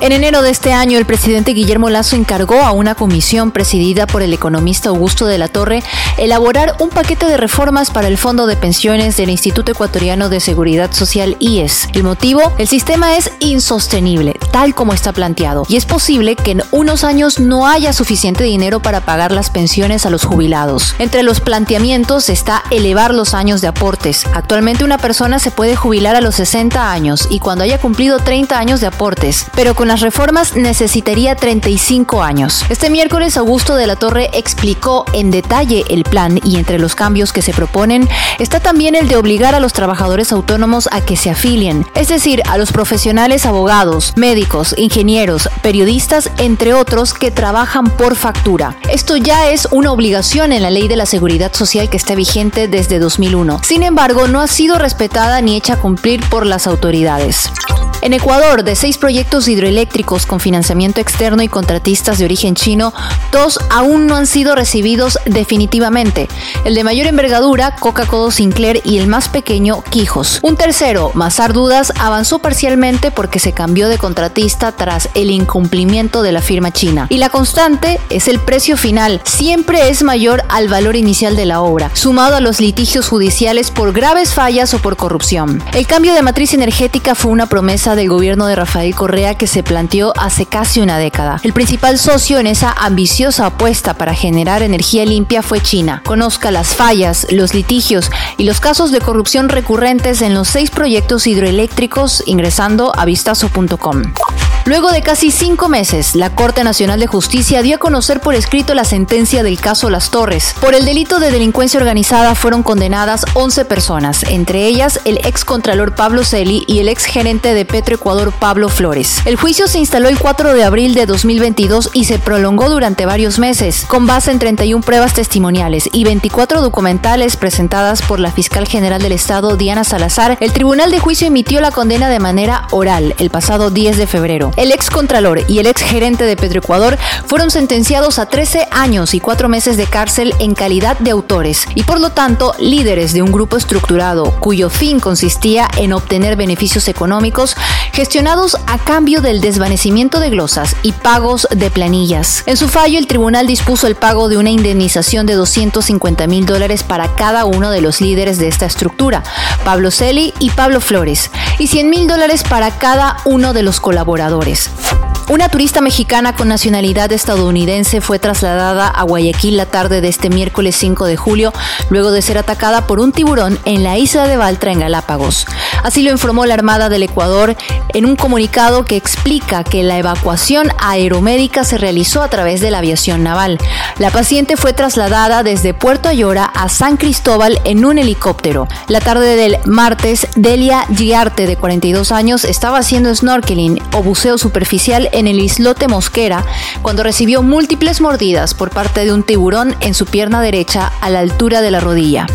En enero de este año, el presidente Guillermo Lazo encargó a una comisión presidida por el economista Augusto de la Torre elaborar un paquete de reformas para el Fondo de Pensiones del Instituto Ecuatoriano de Seguridad Social IES. El motivo, el sistema es insostenible, tal como está planteado, y es posible que en unos años no haya suficiente dinero para pagar las pensiones a los jubilados. Entre los planteamientos está elevar los años de aportes. Actualmente una persona se puede jubilar a los 60 años y cuando haya cumplido 30 años de aportes, pero con las reformas necesitaría 35 años. Este miércoles Augusto de la Torre explicó en detalle el plan y entre los cambios que se proponen está también el de obligar a los trabajadores autónomos a que se afilien, es decir, a los profesionales abogados, médicos, ingenieros, periodistas, entre otros que trabajan por factura. Esto ya es una obligación en la ley de la seguridad social que está vigente desde 2001. Sin embargo, no ha sido respetada ni hecha cumplir por las autoridades. En Ecuador, de seis proyectos hidroeléctricos con financiamiento externo y contratistas de origen chino, dos aún no han sido recibidos definitivamente. El de mayor envergadura, Coca-Cola Sinclair, y el más pequeño, Quijos. Un tercero, Mazar Dudas, avanzó parcialmente porque se cambió de contratista tras el incumplimiento de la firma china. Y la constante es el precio final, siempre es mayor al valor inicial de la obra, sumado a los litigios judiciales por graves fallas o por corrupción. El cambio de matriz energética fue una promesa del gobierno de Rafael Correa que se planteó hace casi una década. El principal socio en esa ambiciosa apuesta para generar energía limpia fue China. Conozca las fallas, los litigios y los casos de corrupción recurrentes en los seis proyectos hidroeléctricos ingresando a vistazo.com. Luego de casi cinco meses, la Corte Nacional de Justicia dio a conocer por escrito la sentencia del caso Las Torres. Por el delito de delincuencia organizada fueron condenadas 11 personas, entre ellas el ex contralor Pablo Celi y el ex gerente de Petro Ecuador Pablo Flores. El juicio se instaló el 4 de abril de 2022 y se prolongó durante varios meses, con base en 31 pruebas testimoniales y 24 documentales presentadas por la fiscal general del Estado, Diana Salazar. El Tribunal de Juicio emitió la condena de manera oral el pasado 10 de febrero. El ex contralor y el ex gerente de Petroecuador fueron sentenciados a 13 años y 4 meses de cárcel en calidad de autores y por lo tanto líderes de un grupo estructurado cuyo fin consistía en obtener beneficios económicos gestionados a cambio del desvanecimiento de glosas y pagos de planillas. En su fallo, el tribunal dispuso el pago de una indemnización de 250 mil dólares para cada uno de los líderes de esta estructura, Pablo Celi y Pablo Flores, y 100 mil dólares para cada uno de los colaboradores. Una turista mexicana con nacionalidad estadounidense fue trasladada a Guayaquil la tarde de este miércoles 5 de julio, luego de ser atacada por un tiburón en la isla de Baltra, en Galápagos. Así lo informó la Armada del Ecuador en un comunicado que explica que la evacuación aeromédica se realizó a través de la aviación naval. La paciente fue trasladada desde Puerto Ayora a San Cristóbal en un helicóptero. La tarde del martes, Delia Giarte, de 42 años, estaba haciendo snorkeling o buceo superficial en el islote Mosquera cuando recibió múltiples mordidas por parte de un tiburón en su pierna derecha a la altura de la rodilla.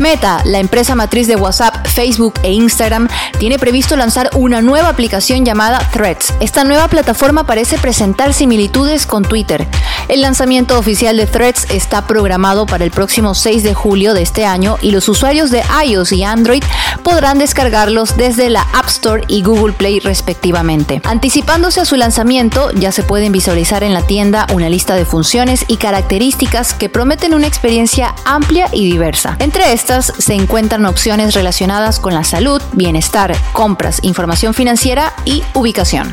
Meta, la empresa matriz de WhatsApp, Facebook e Instagram, tiene previsto lanzar una nueva aplicación llamada Threads. Esta nueva plataforma parece presentar similitudes con Twitter. El lanzamiento oficial de Threads está programado para el próximo 6 de julio de este año y los usuarios de iOS y Android podrán descargarlos desde la App Store y Google Play respectivamente. Anticipándose a su lanzamiento, ya se pueden visualizar en la tienda una lista de funciones y características que prometen una experiencia amplia y diversa. Entre estas se encuentran opciones relacionadas con la salud, bienestar, compras, información financiera y ubicación.